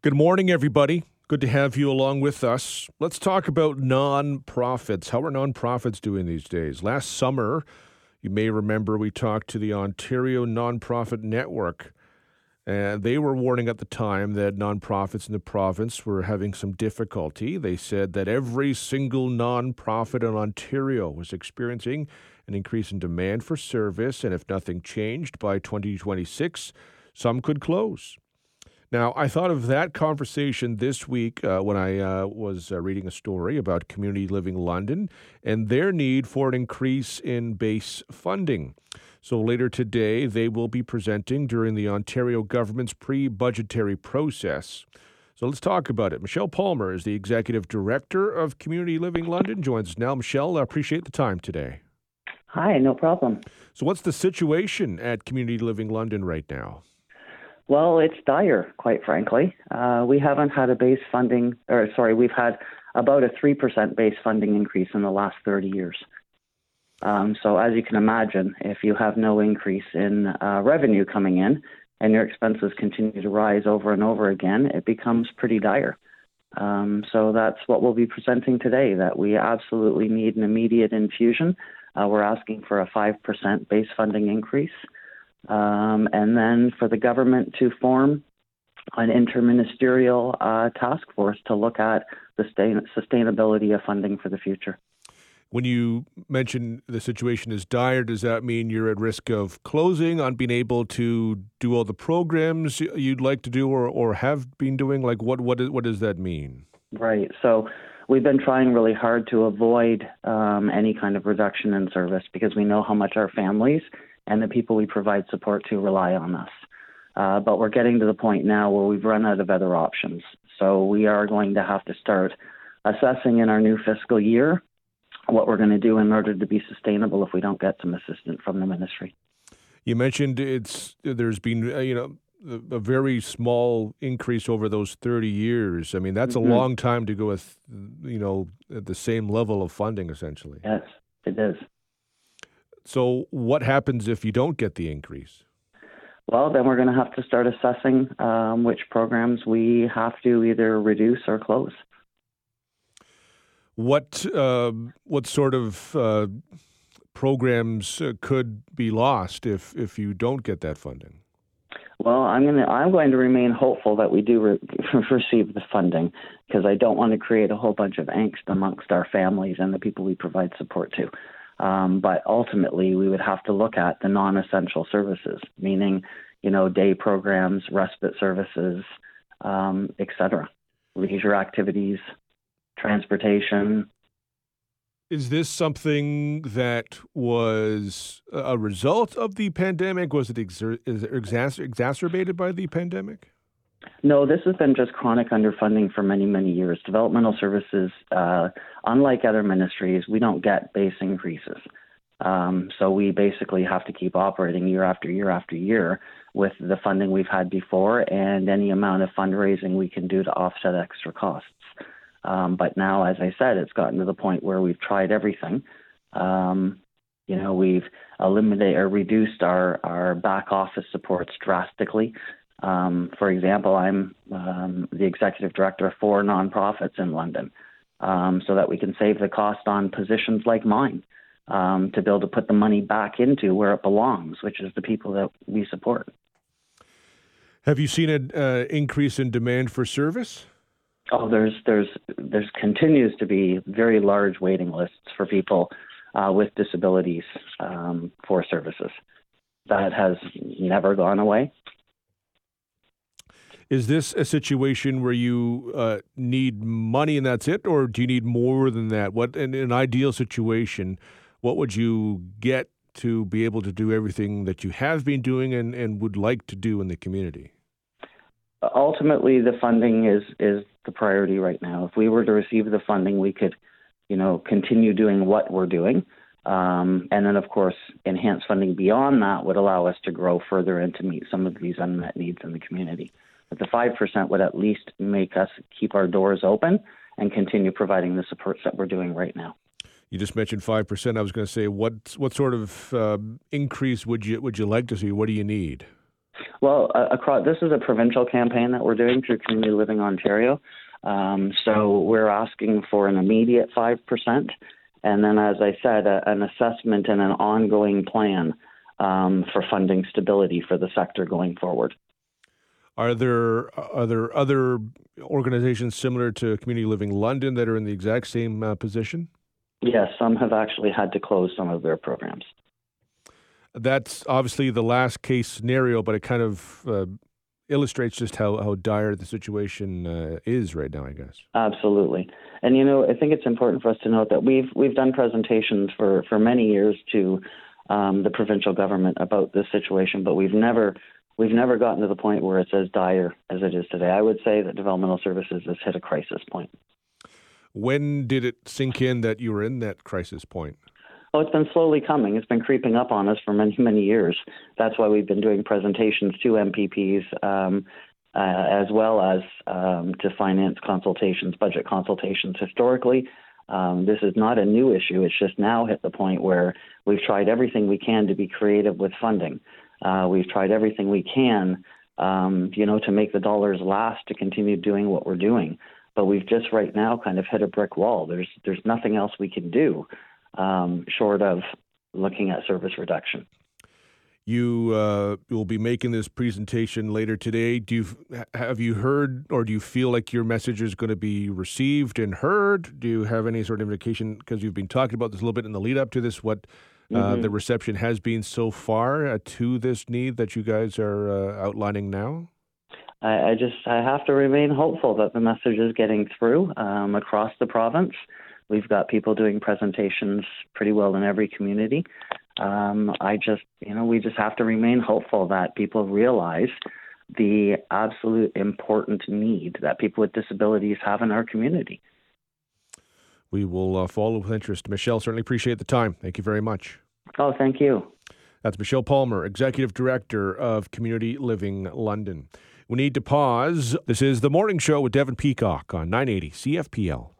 Good morning, everybody. Good to have you along with us. Let's talk about nonprofits. How are nonprofits doing these days? Last summer, you may remember we talked to the Ontario Nonprofit Network, and they were warning at the time that nonprofits in the province were having some difficulty. They said that every single nonprofit in Ontario was experiencing an increase in demand for service, and if nothing changed by 2026, some could close. Now, I thought of that conversation this week uh, when I uh, was uh, reading a story about Community Living London and their need for an increase in base funding. So later today, they will be presenting during the Ontario government's pre budgetary process. So let's talk about it. Michelle Palmer is the executive director of Community Living London. Joins us now. Michelle, I appreciate the time today. Hi, no problem. So, what's the situation at Community Living London right now? Well, it's dire, quite frankly. Uh, we haven't had a base funding, or sorry, we've had about a 3% base funding increase in the last 30 years. Um, so, as you can imagine, if you have no increase in uh, revenue coming in and your expenses continue to rise over and over again, it becomes pretty dire. Um, so, that's what we'll be presenting today that we absolutely need an immediate infusion. Uh, we're asking for a 5% base funding increase um, and then for the government to form an interministerial uh, task force to look at the sustainability of funding for the future. When you mention the situation is dire, does that mean you're at risk of closing, on being able to do all the programs you'd like to do or, or have been doing? Like, what, what, what does that mean? Right. So, we've been trying really hard to avoid um, any kind of reduction in service because we know how much our families and the people we provide support to rely on us. Uh, but we're getting to the point now where we've run out of other options. So we are going to have to start assessing in our new fiscal year what we're going to do in order to be sustainable if we don't get some assistance from the ministry. You mentioned it's there's been uh, you know a very small increase over those 30 years. I mean, that's mm-hmm. a long time to go with, you know, at the same level of funding, essentially. Yes, it is. So, what happens if you don't get the increase? Well, then we're going to have to start assessing um, which programs we have to either reduce or close. What uh, what sort of uh, programs uh, could be lost if if you don't get that funding? Well, I'm going to I'm going to remain hopeful that we do re- receive the funding because I don't want to create a whole bunch of angst amongst our families and the people we provide support to. Um, but ultimately, we would have to look at the non essential services, meaning, you know, day programs, respite services, um, et cetera, leisure activities, transportation. Is this something that was a result of the pandemic? Was it exer- exacerbated by the pandemic? No, this has been just chronic underfunding for many, many years. Developmental services, uh, unlike other ministries, we don't get base increases. Um, so we basically have to keep operating year after year after year with the funding we've had before and any amount of fundraising we can do to offset extra costs. Um, but now, as I said, it's gotten to the point where we've tried everything. Um, you know, we've eliminated or reduced our, our back office supports drastically. Um, for example, I'm um, the executive director for nonprofits in London, um, so that we can save the cost on positions like mine um, to be able to put the money back into where it belongs, which is the people that we support. Have you seen an uh, increase in demand for service? Oh, there's there's there's continues to be very large waiting lists for people uh, with disabilities um, for services. That has never gone away. Is this a situation where you uh, need money and that's it, or do you need more than that? What in an ideal situation, what would you get to be able to do everything that you have been doing and, and would like to do in the community? Ultimately, the funding is is the priority right now. If we were to receive the funding, we could, you know, continue doing what we're doing. Um, and then, of course, enhanced funding beyond that would allow us to grow further and to meet some of these unmet needs in the community. But the 5% would at least make us keep our doors open and continue providing the supports that we're doing right now. You just mentioned five percent. I was going to say, what what sort of uh, increase would you would you like to see? What do you need? Well, uh, across, this is a provincial campaign that we're doing through Community Living Ontario. Um, so we're asking for an immediate 5%, and then, as I said, a, an assessment and an ongoing plan um, for funding stability for the sector going forward. Are there are there other organizations similar to Community Living London that are in the exact same uh, position? Yes, some have actually had to close some of their programs. That's obviously the last case scenario, but it kind of uh, illustrates just how, how dire the situation uh, is right now, I guess. Absolutely. And you know, I think it's important for us to note that we've we've done presentations for, for many years to um, the provincial government about this situation, but we've never we've never gotten to the point where it's as dire as it is today. I would say that developmental services has hit a crisis point. When did it sink in that you were in that crisis point? Oh, it's been slowly coming. It's been creeping up on us for many, many years. That's why we've been doing presentations to MPPs um, uh, as well as um, to finance consultations, budget consultations. Historically, um, this is not a new issue. It's just now hit the point where we've tried everything we can to be creative with funding. Uh, we've tried everything we can, um, you know, to make the dollars last to continue doing what we're doing. But we've just right now kind of hit a brick wall. There's there's nothing else we can do um, short of looking at service reduction. You uh, will be making this presentation later today. Do you have you heard, or do you feel like your message is going to be received and heard? Do you have any sort of indication because you've been talking about this a little bit in the lead up to this? What mm-hmm. the reception has been so far uh, to this need that you guys are uh, outlining now? I, I, just I have to remain hopeful that the message is getting through um, across the province. We've got people doing presentations pretty well in every community. Um, I just, you know, we just have to remain hopeful that people realize the absolute important need that people with disabilities have in our community. We will uh, follow with interest. Michelle, certainly appreciate the time. Thank you very much. Oh, thank you. That's Michelle Palmer, Executive Director of Community Living London. We need to pause. This is the morning show with Devon Peacock on 980 CFPL.